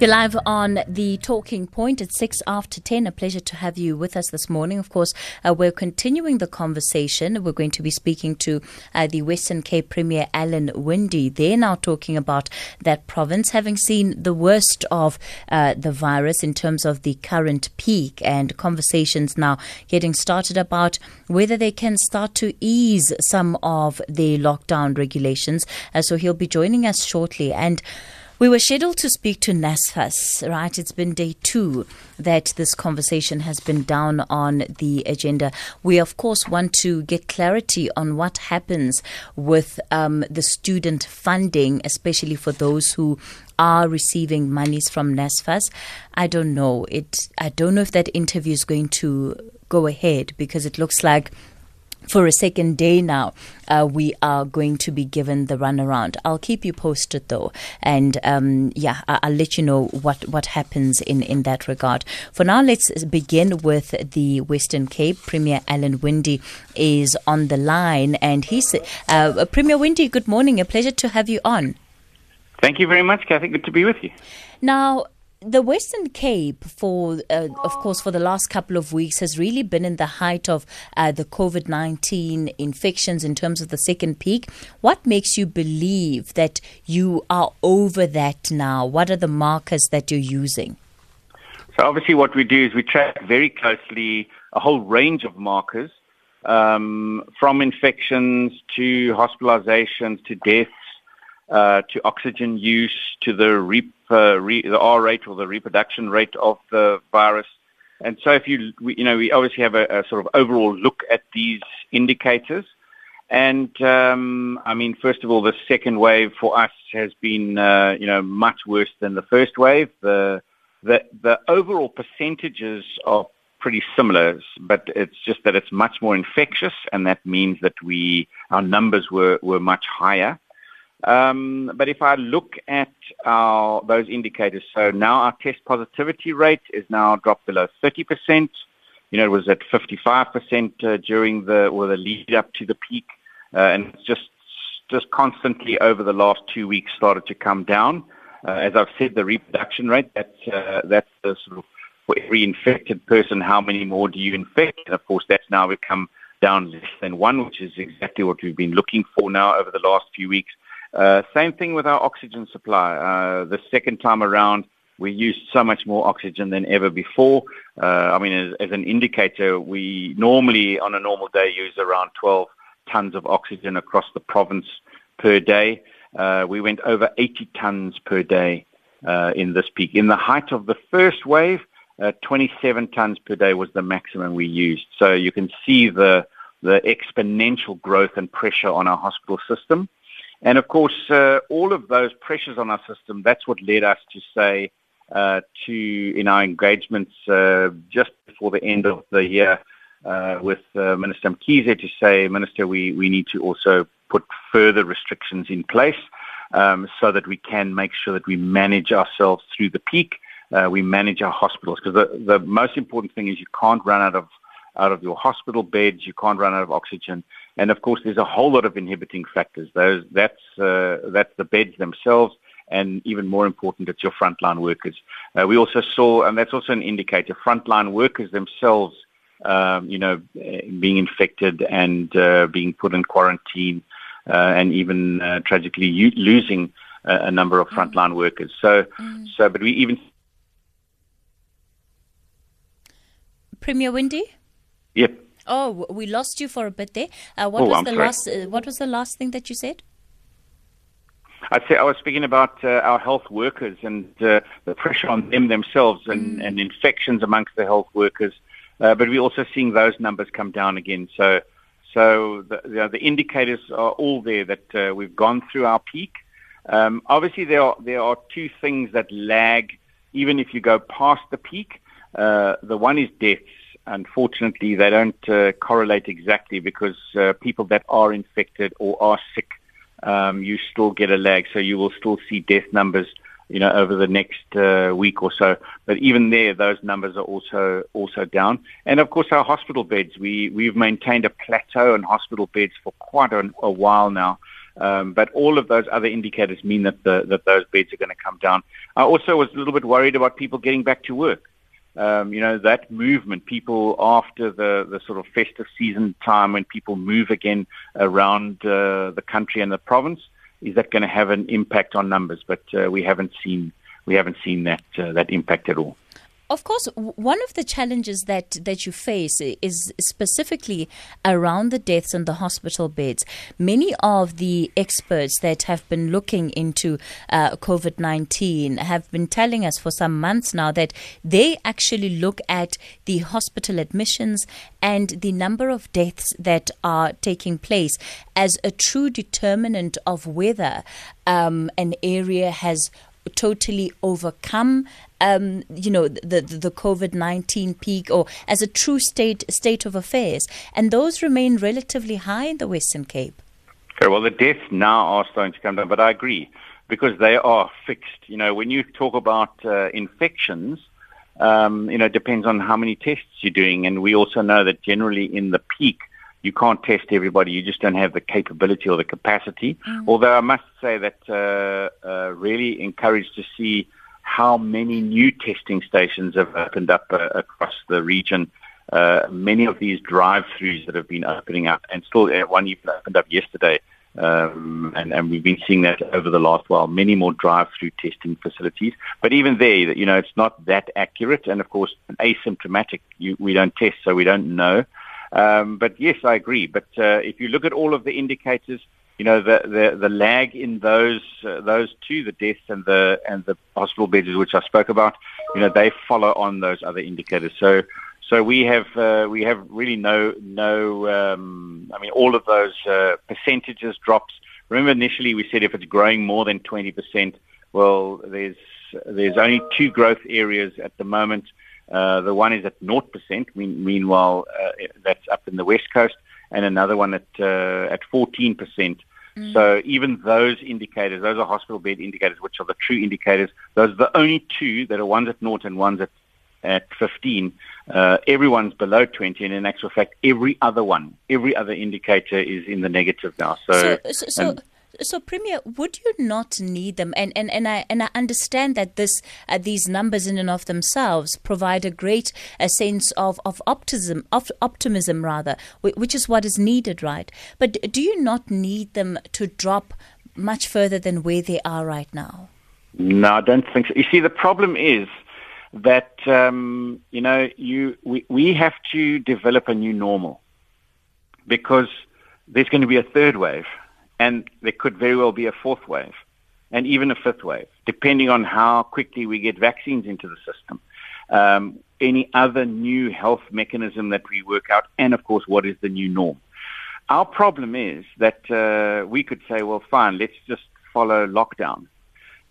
You're live on the Talking Point at six after 10. A pleasure to have you with us this morning. Of course, uh, we're continuing the conversation. We're going to be speaking to uh, the Western Cape Premier Alan Winde. They're now talking about that province having seen the worst of uh, the virus in terms of the current peak, and conversations now getting started about whether they can start to ease some of the lockdown regulations. Uh, so he'll be joining us shortly. And we were scheduled to speak to NSFAS, right? It's been day two that this conversation has been down on the agenda. We, of course, want to get clarity on what happens with um, the student funding, especially for those who are receiving monies from NSFAS. I don't know. It. I don't know if that interview is going to go ahead because it looks like for a second day now, uh, we are going to be given the runaround. I'll keep you posted though, and um, yeah, I- will let you know what what happens in in that regard. For now, let's begin with the Western Cape. Premier Alan Winde is on the line, and he's uh, Premier Winde. Good morning. A pleasure to have you on. Thank you very much, Kathy. Good to be with you. Now, the Western Cape, for uh, of course, for the last couple of weeks, has really been in the height of uh, the COVID nineteen infections in terms of the second peak. What makes you believe that you are over that now? What are the markers that you're using? So obviously, what we do is we track very closely a whole range of markers, um, from infections to hospitalizations to deaths uh, to oxygen use, to the, re, uh, re, the R rate or the reproduction rate of the virus. And so, if you, we, you know, we obviously have a, a, sort of overall look at these indicators. And um, I mean, first of all, the second wave for us has been, uh, you know, much worse than the first wave. The the, the overall percentages are pretty similar, but it's just that it's much more infectious, and that means that we our numbers were were much higher. Um, but if I look at our, those indicators, so now our test positivity rate is now dropped below 30%. You know, it was at 55% uh, during the or the lead up to the peak, uh, and it's just just constantly over the last two weeks started to come down. Uh, as I've said, the reproduction rate that's uh, that's the sort of for every infected person, how many more do you infect? And of course, that's now become down less than one, which is exactly what we've been looking for now over the last few weeks. Uh, same thing with our oxygen supply. Uh, the second time around, we used so much more oxygen than ever before. Uh, I mean, as, as, an indicator, we normally on a normal day use around 12 tons of oxygen across the province per day. Uh, we went over 80 tons per day uh, in this peak. In the height of the first wave, 27 tons per day was the maximum we used. So you can see the the exponential growth and pressure on our hospital system. And of course, uh, all of those pressures on our system, that's what led us to say uh, to, in our engagements uh, just before the end of the year uh, with uh, Minister Mkhize to say, Minister, we, we need to also put further restrictions in place um, so that we can make sure that we manage ourselves through the peak. Uh, we manage our hospitals because the, the most important thing is you can't run out of out of your hospital beds. You can't run out of oxygen, and of course, there's a whole lot of inhibiting factors. Those that's uh, that's the beds themselves, and even more important, it's your frontline workers. Uh, we also saw, and that's also an indicator, frontline workers themselves, um, you know, being infected and uh, being put in quarantine, uh, and even uh, tragically u- losing a number of frontline mm. workers. So, mm. so, but we even. Premier Winde. Yep. Oh, we lost you for a bit there. Uh, what oh, was I'm the sorry. last? Uh, what was the last thing that you said? I'd say I was speaking about uh, our health workers and uh, the pressure on them themselves and, mm. and infections amongst the health workers. Uh, but we're also seeing those numbers come down again. So, so the, know, the indicators are all there that uh, we've gone through our peak. Um, obviously, there are there are two things that lag, even if you go past the peak. Uh, the one is deaths unfortunately, they don't uh, correlate exactly because uh, people that are infected or are sick, um, you still get a lag. So you will still see death numbers, you know, over the next uh, week or so. But even there, those numbers are also also down. And of course, our hospital beds. We we've maintained a plateau in hospital beds for quite a, a while now. Um, but all of those other indicators mean that the, that those beds are going to come down. I also was a little bit worried about people getting back to work. Um, you know that movement, people after the the sort of festive season time when people move again around uh, the country and the province, is that going to have an impact on numbers? But uh, we haven't seen we haven't seen that uh, that impact at all. Of course, one of the challenges that, that you face is specifically around the deaths and the hospital beds. Many of the experts that have been looking into uh, COVID 19 have been telling us for some months now that they actually look at the hospital admissions and the number of deaths that are taking place as a true determinant of whether um, an area has totally overcome um, you know the the COVID nineteen peak or as a true state state of affairs, and those remain relatively high in the Western Cape. Okay, well, the deaths now are starting to come down, but I agree because they are fixed. You know, when you talk about uh, infections, um, you know, it depends on how many tests you're doing, and we also know that generally in the peak you can't test everybody. You just don't have the capability or the capacity. Mm. Although I must say that uh, uh, really encouraged to see how many new testing stations have opened up uh, across the region. Uh, many of these drive-throughs that have been opening up, and still uh, one even opened up yesterday. Um, and, and, we've been seeing that over the last while, many more drive-through testing facilities. But even there, you know, it's not that accurate. And of course, asymptomatic, you, we don't test, so we don't know. Um, but yes, I agree. But uh, if you look at all of the indicators, you know the the, the lag in those uh, those two, the deaths and the and the hospital beds, which I spoke about, you know they follow on those other indicators. So so we have uh, we have really no no. Um, I mean, all of those uh, percentages drops. Remember, initially we said if it's growing more than twenty percent, well, there's there's only two growth areas at the moment. Uh, the one is at 0%, meanwhile, uh, that's up in the West Coast, and another one at, uh, at 14%. Mm. So even those indicators, those are hospital bed indicators, which are the true indicators. Those are the only two that are ones at 0 and ones at at 15. Uh, everyone's below 20, and in actual fact, every other one, every other indicator is in the negative now. So, so, so, so so, Premier, would you not need them? And and, and I and I understand that this uh, these numbers in and of themselves provide a great a sense of of optimism, of optimism rather, which is what is needed, right? But do you not need them to drop much further than where they are right now? No, I don't think so. You see, the problem is that um, you know you we, we have to develop a new normal because there's going to be a third wave and there could very well be a fourth wave and even a fifth wave, depending on how quickly we get vaccines into the system. Um, any other new health mechanism that we work out, and of course, what is the new norm? Our problem is that uh, we could say, well, fine, let's just follow lockdown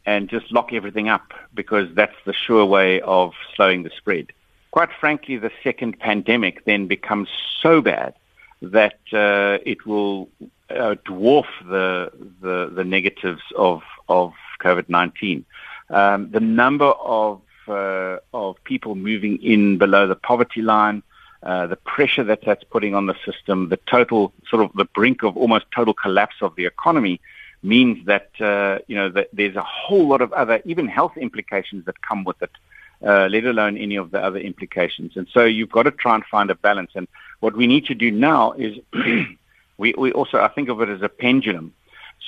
and just lock everything up because that's the sure way of slowing the spread. Quite frankly, the second pandemic then becomes so bad that uh, it will uh, dwarf the, the, the negatives of of COVID nineteen. Um, the number of uh, of people moving in below the poverty line, uh, the pressure that that's putting on the system, the total sort of the brink of almost total collapse of the economy means that uh, you know that there's a whole lot of other even health implications that come with it. Uh, let alone any of the other implications. And so you've got to try and find a balance. And what we need to do now is we, we also, I think of it as a pendulum.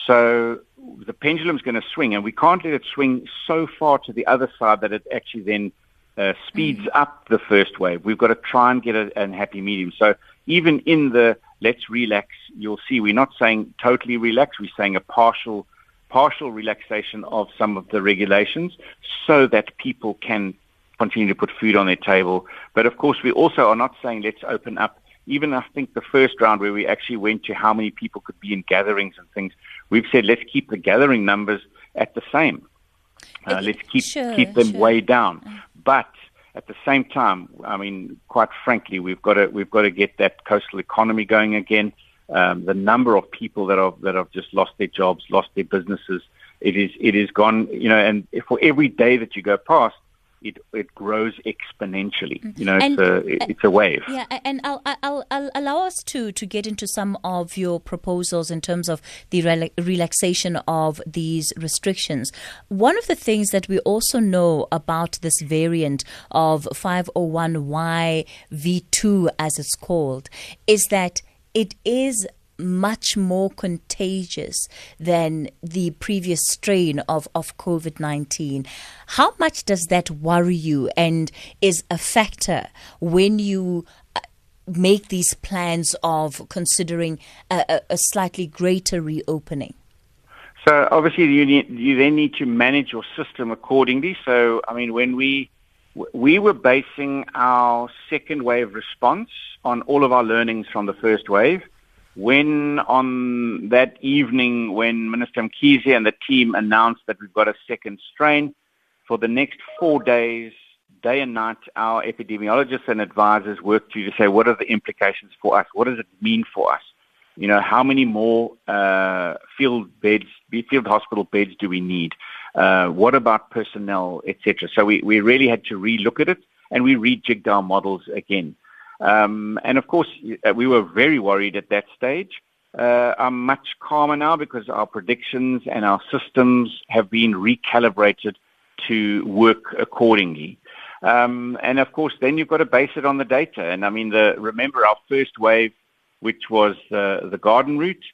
So the pendulum is going to swing, and we can't let it swing so far to the other side that it actually then uh, speeds mm. up the first wave. We've got to try and get a, a happy medium. So even in the let's relax, you'll see we're not saying totally relax. We're saying a partial partial relaxation of some of the regulations so that people can continue to put food on their table. But of course, we also are not saying let's open up even I think the first round where we actually went to how many people could be in gatherings and things, we've said let's keep the gathering numbers at the same. Uh, let's keep sure, keep them sure. way down. Mm. But at the same time, I mean, quite frankly, we've got to we've got to get that coastal economy going again. Um, the number of people that have that have just lost their jobs, lost their businesses, it is it is gone. You know, and for every day that you go past, it it grows exponentially. Mm. You know, and, it's a it's a wave. Yeah, and I'll, I'll, I'll allow us to to get into some of your proposals in terms of the relaxation of these restrictions. One of the things that we also know about this variant of 501Y V2, as it's called, is that it is much more contagious than the previous strain of, of COVID 19. How much does that worry you and is a factor when you uh, make these plans of considering a, a slightly greater reopening? So obviously you need, you then need to manage your system accordingly. So I mean when we we were basing our second wave response on all of our learnings from the first wave when on that evening when Minister Mkhize and the team announced that we've got a second strain, for the next four days, day and night, our epidemiologists and advisors worked to say what are the implications for us? What does it mean for us? You know, how many more uh, field beds, field hospital beds do we need? Uh, what about personnel, etc. So we, we really had to relook at it and we rejigged our models again. Um, and of course, uh, we were very worried at that stage. Uh, I'm much calmer now because our predictions and our systems have been recalibrated to work accordingly. Um, and of course, then you've got to base it on the data. And I mean, the, remember our first wave, which was the garden route.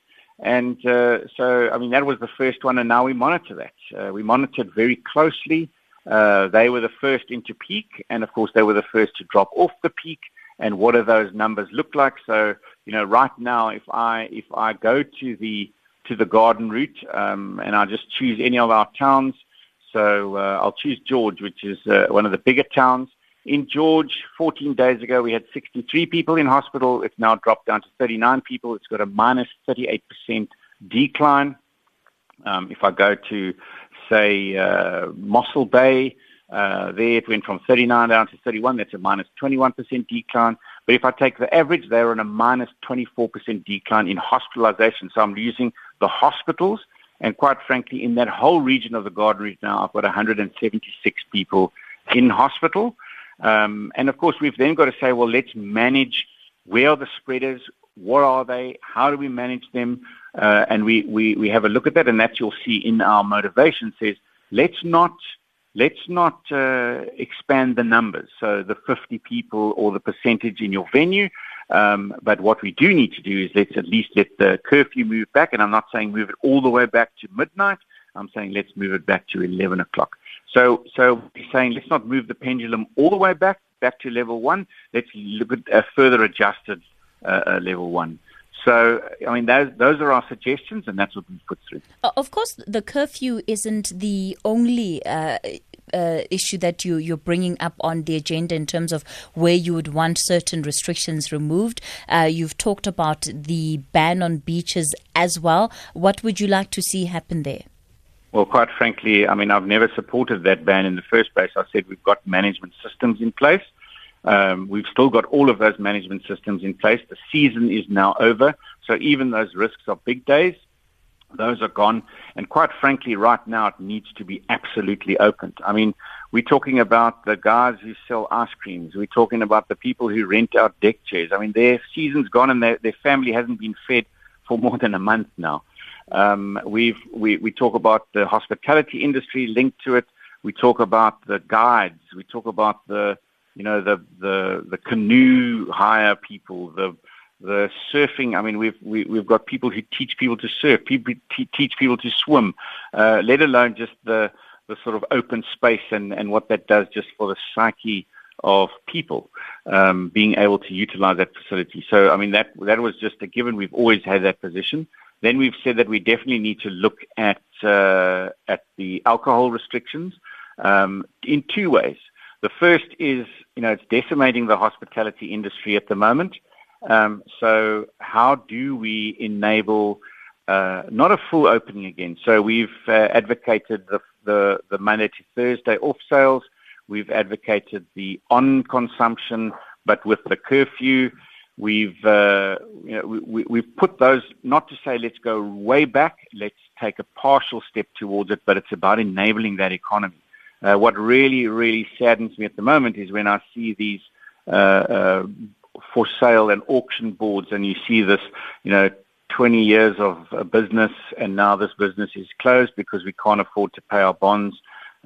And uh, so, I mean, that was the first one, and now we monitor that. Uh, we monitored very closely. Uh, they were the first into peak, and of course, they were the first to drop off the peak and what do those numbers look like. So, you know, right now, if I if I go to the to the garden route um, and I just choose any of our towns, so uh, I'll choose George, which is uh, one of the bigger towns. In George, 14 days ago, we had 63 people in hospital. It's now dropped down to 39 people. It's got a minus 38% decline. Um, if I go to, say, uh, Mossel Bay, uh, there it went from 39 down to 31. That's a minus 21% decline. But if I take the average, they're on a minus 24% decline in hospitalization. So I'm using the hospitals. And quite frankly, in that whole region of the Garden Route now, I've got 176 people in hospital. Um, and of course, we've then got to say, well, let's manage where are the spreaders, what are they, how do we manage them? Uh, and we, we, we have a look at that, and that you'll see in our motivation says, let's not – let's not uh, expand the numbers, so the 50 people or the percentage in your venue. Um, but what we do need to do is let's at least let the curfew move back. And I'm not saying move it all the way back to midnight. I'm saying let's move it back to 11 o'clock. So, so we're saying let's not move the pendulum all the way back back to level one. Let's look at a further adjusted uh, uh, level one. So, I mean, those, those are our suggestions, and that's what we've put through. Of course, the curfew isn't the only uh, uh, issue that you, you're bringing up on the agenda in terms of where you would want certain restrictions removed. Uh, you've talked about the ban on beaches as well. What would you like to see happen there? Well, quite frankly, I mean, I've never supported that ban in the first place. I said we've got management systems in place. Um, we've still got all of those management systems in place. The season is now over. So even those risks of big days, those are gone. And quite frankly, right now it needs to be absolutely opened. I mean, we're talking about the guys who sell ice creams. We're talking about the people who rent out deck chairs. I mean, their season's gone and their, their family hasn't been fed for more than a month now. Um, we, we talk about the hospitality industry linked to it. We talk about the guides. We talk about the, you know, the, the, the canoe hire people, the, the surfing. I mean, we've we, have we have got people who teach people to surf, people teach people to swim, uh, let alone just the the sort of open space and and what that does just for the psyche of people um, being able to utilize that facility. So, I mean, that that was just a given. We've always had that position. Then we've said that we definitely need to look at uh, at the alcohol restrictions um, in two ways. The first is, you know, it's decimating the hospitality industry at the moment. Um, so how do we enable uh, not a full opening again? So we've uh, advocated the, the, the Monday to Thursday off sales. We've advocated the on consumption, but with the curfew. We've uh, you know, we, we've put those not to say let's go way back. Let's take a partial step towards it, but it's about enabling that economy. Uh, what really, really saddens me at the moment is when I see these uh, uh, for sale and auction boards, and you see this, you know, 20 years of business, and now this business is closed because we can't afford to pay our bonds.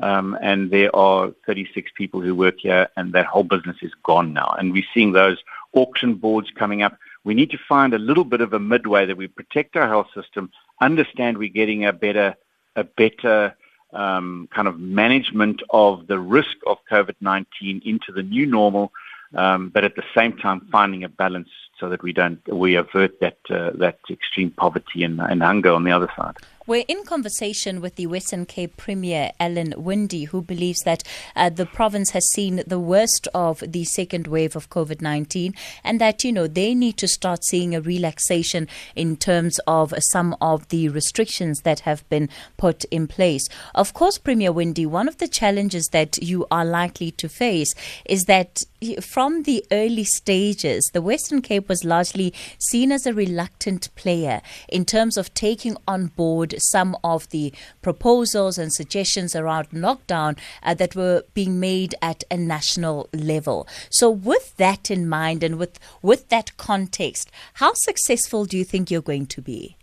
Um, and there are 36 people who work here, and that whole business is gone now. And we're seeing those auction boards coming up. We need to find a little bit of a midway that we protect our health system, understand we're getting a better, a better um, kind of management of the risk of COVID-19 into the new normal, um, but at the same time finding a balance so that we don't we avert that uh, that extreme poverty and, and hunger on the other side. We're in conversation with the Western Cape Premier, Alan Winde, who believes that uh, the province has seen the worst of the second wave of COVID 19 and that, you know, they need to start seeing a relaxation in terms of some of the restrictions that have been put in place. Of course, Premier Winde, one of the challenges that you are likely to face is that from the early stages, the Western Cape was largely seen as a reluctant player in terms of taking on board some of the proposals and suggestions around lockdown uh, that were being made at a national level. So, with that in mind and with, with that context, how successful do you think you're going to be?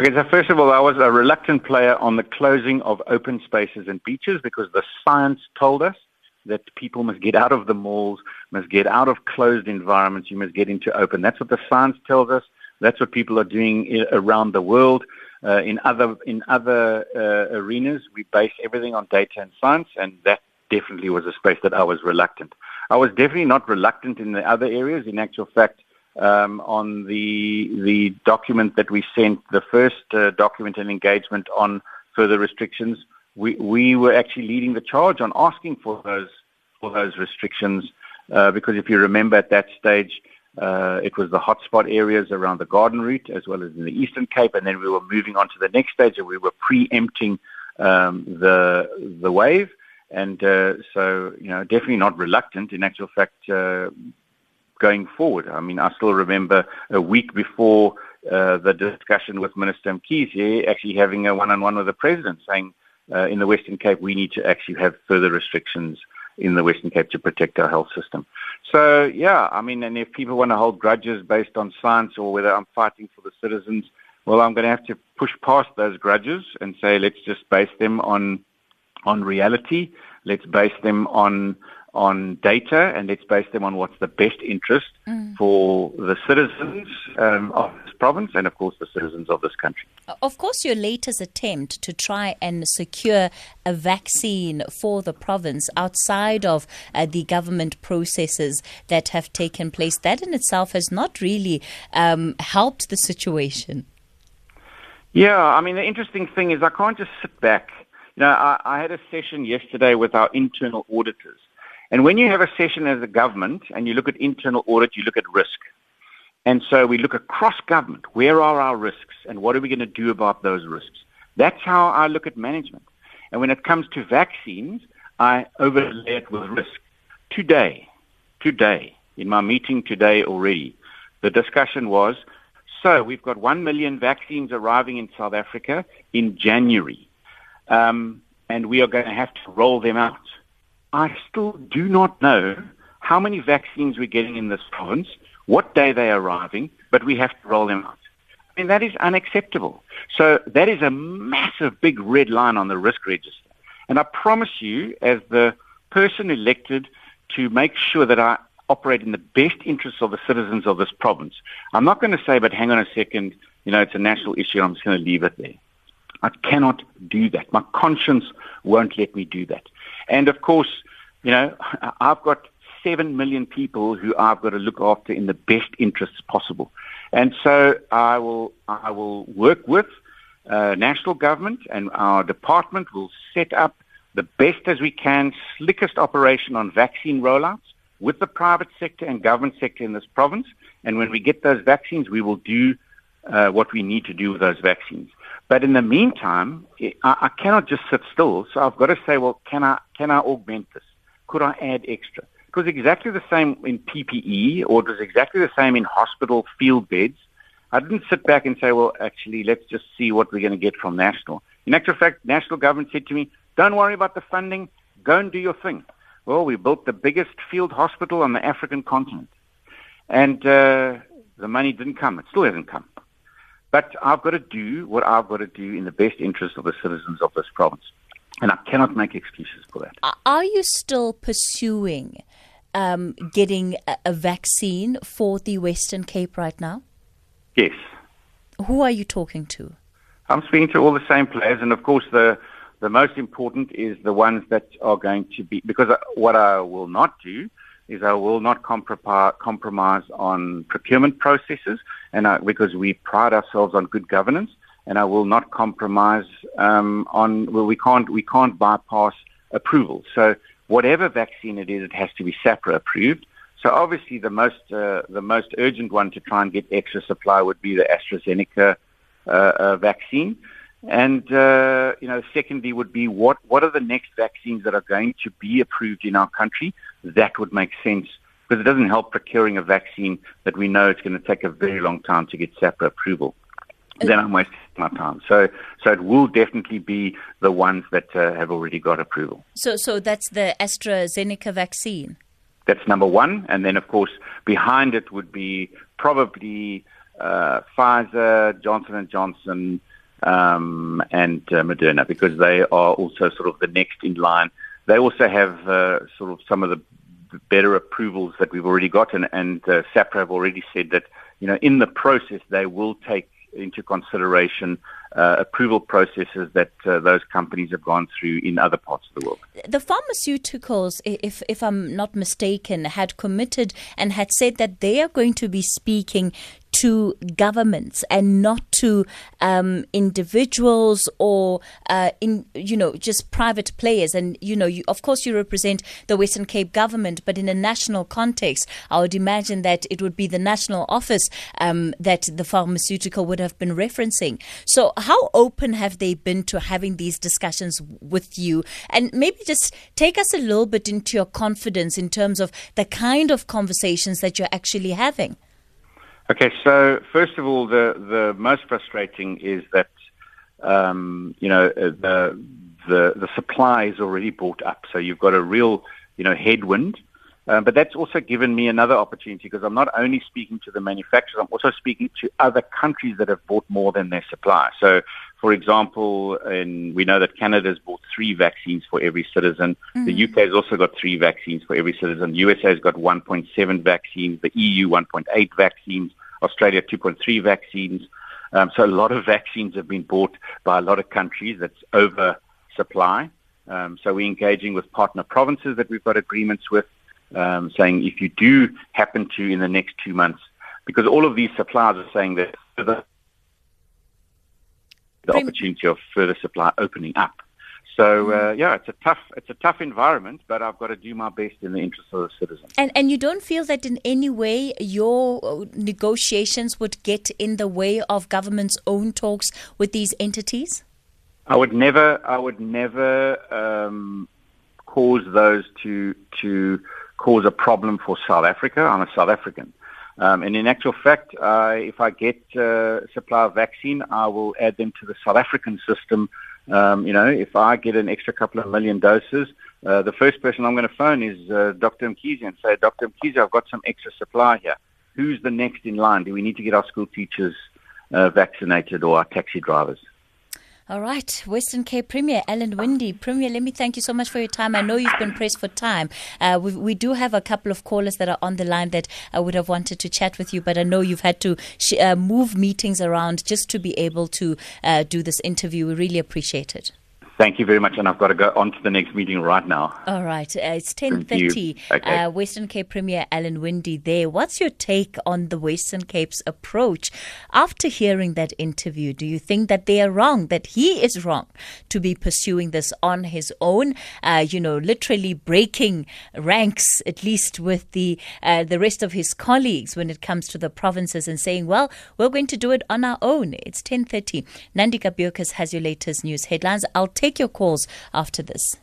Okay, so first of all, I was a reluctant player on the closing of open spaces and beaches because the science told us that people must get out of the malls, must get out of closed environments, you must get into open. That's what the science tells us. That's what people are doing around the world. Uh, in other in other uh, arenas, we base everything on data and science, and that definitely was a space that I was reluctant. I was definitely not reluctant in the other areas. In actual fact, um, on the the document that we sent, the first uh, document and engagement on further restrictions, we we were actually leading the charge on asking for those for those restrictions, uh, because if you remember at that stage. Uh, it was the hotspot areas around the Garden Route as well as in the Eastern Cape, and then we were moving on to the next stage, and we were preempting um, the the wave. And uh, so, you know, definitely not reluctant. In actual fact, uh, going forward, I mean, I still remember a week before uh, the discussion with Minister Mkhize actually having a one-on-one with the president, saying uh, in the Western Cape we need to actually have further restrictions in the Western Cape to protect our health system. So, yeah, I mean, and if people want to hold grudges based on science or whether I'm fighting for the citizens, well, I'm going to have to push past those grudges and say let's just base them on on reality. Let's base them on on data and let's base them on what's the best interest mm. for the citizens um, of this province and, of course, the citizens of this country. Of course, your latest attempt to try and secure a vaccine for the province outside of uh, the government processes that have taken place, that in itself has not really um, helped the situation. Yeah, I mean, the interesting thing is I can't just sit back. You know, I, I had a session yesterday with our internal auditors and when you have a session as a government and you look at internal audit, you look at risk. And so we look across government. Where are our risks and what are we going to do about those risks? That's how I look at management. And when it comes to vaccines, I overlay it with risk. Today, today, in my meeting today already, the discussion was, so we've got 1 million vaccines arriving in South Africa in January. Um, and we are going to have to roll them out. I still do not know how many vaccines we're getting in this province, what day they're arriving, but we have to roll them out. I mean, that is unacceptable. So that is a massive big red line on the risk register. And I promise you, as the person elected to make sure that I operate in the best interests of the citizens of this province, I'm not going to say, but hang on a second, you know, it's a national issue, I'm just going to leave it there. I cannot do that. My conscience won't let me do that. And of course, you know, I've got seven million people who I've got to look after in the best interests possible. And so I will, I will work with uh, national government and our department will set up the best as we can, slickest operation on vaccine rollouts with the private sector and government sector in this province. And when we get those vaccines, we will do uh, what we need to do with those vaccines. But in the meantime, I, I cannot just sit still. So I've got to say, well, can I can I augment this? Could I add extra? Was exactly the same in PPE, or it was exactly the same in hospital field beds. I didn't sit back and say, well, actually, let's just see what we're going to get from national. In actual fact, national government said to me, Don't worry about the funding. Go and do your thing. Well, we built the biggest field hospital on the African continent. And uh, the money didn't come. It still hasn't come. But I've got to do what I've got to do in the best interest of the citizens of this province. And I cannot make excuses for that. Are you still pursuing um, getting a, a vaccine for the Western Cape right now? Yes. Who are you talking to? I'm speaking to all the same players, and of course, the the most important is the ones that are going to be because what I will not do is I will not compromise on procurement processes, and I, because we pride ourselves on good governance, and I will not compromise um, on well, we can't we can't bypass approval. So whatever vaccine it is, it has to be SAHPRA approved. So obviously, the most uh, the most urgent one to try and get extra supply would be the AstraZeneca uh, uh, vaccine. And uh, you know, secondly, would be what what are the next vaccines that are going to be approved in our country? That would make sense because it doesn't help procuring a vaccine that we know it's going to take a very long time to get SAHPRA approval. Then I'm wasting my time. So, so it will definitely be the ones that uh, have already got approval. So, so that's the AstraZeneca vaccine. That's number one, and then of course behind it would be probably uh, Pfizer, Johnson and Johnson, um, and uh, Moderna because they are also sort of the next in line. They also have uh, sort of some of the better approvals that we've already got, and, uh, SAHPRA have already said that you know in the process they will take into consideration uh, approval processes that uh, those companies have gone through in other parts of the world. The pharmaceuticals, if if I'm not mistaken, had committed and had said that they are going to be speaking to governments and not to um, individuals or uh, in you know just private players. And you know, you, of course, you represent the Western Cape government, but in a national context, I would imagine that it would be the national office um, that the pharmaceutical would have been referencing. So, how open have they been to having these discussions with you? And maybe just take us a little bit into your confidence in terms of the kind of conversations that you're actually having. Okay, so first of all, the the most frustrating is that um, you know uh, the the the supply is already bought up, so you've got a real you know headwind. Um, but that's also given me another opportunity because I'm not only speaking to the manufacturers, I'm also speaking to other countries that have bought more than their supply. So, for example, in, we know that Canada has bought three vaccines for every citizen. Mm-hmm. The UK has also got three vaccines for every citizen. The USA has got 1.7 vaccines. The EU 1.8 vaccines. Australia 2.3 vaccines. Um, so a lot of vaccines have been bought by a lot of countries. That's oversupply. Um, so we're engaging with partner provinces that we've got agreements with, um, saying if you do happen to in the next two months, because all of these suppliers are saying that the, the opportunity of further supply opening up. So uh, yeah, it's a tough it's a tough environment, but I've got to do my best in the interest of the citizen. And and you don't feel that in any way your uh, negotiations would get in the way of government's own talks with these entities. I would never I would never um, cause those to to cause a problem for South Africa. I'm a South African. Um, and in actual fact, uh, if I get uh, supply of vaccine, I will add them to the South African system um, you know, if I get an extra couple of million doses, uh, the first person I'm going to phone is uh, Dr. Mkhize and say, Dr. Mkhize, I've got some extra supply here. Who's the next in line? Do we need to get our school teachers uh, vaccinated or our taxi drivers? All right, Western Cape Premier Alan Winde. Premier, let me thank you so much for your time. I know you've been pressed for time. Uh, we, we, do have a couple of callers that are on the line that I would have wanted to chat with you, but I know you've had to sh- uh, move meetings around just to be able to uh, do this interview. We really appreciate it. Thank you very much, and I've got to go on to the next meeting right now. All right, uh, it's ten thirty. Okay. Uh, Western Cape Premier Alan Winde there. What's your take on the Western Cape's approach after hearing that interview? Do you think that they are wrong? That he is wrong to be pursuing this on his own? Uh, you know, literally breaking ranks, at least with the uh, the rest of his colleagues when it comes to the provinces, and saying, "Well, we're going to do it on our own." It's ten thirty. Nandika Bjorkus has your latest news headlines. I'll take take your calls after this.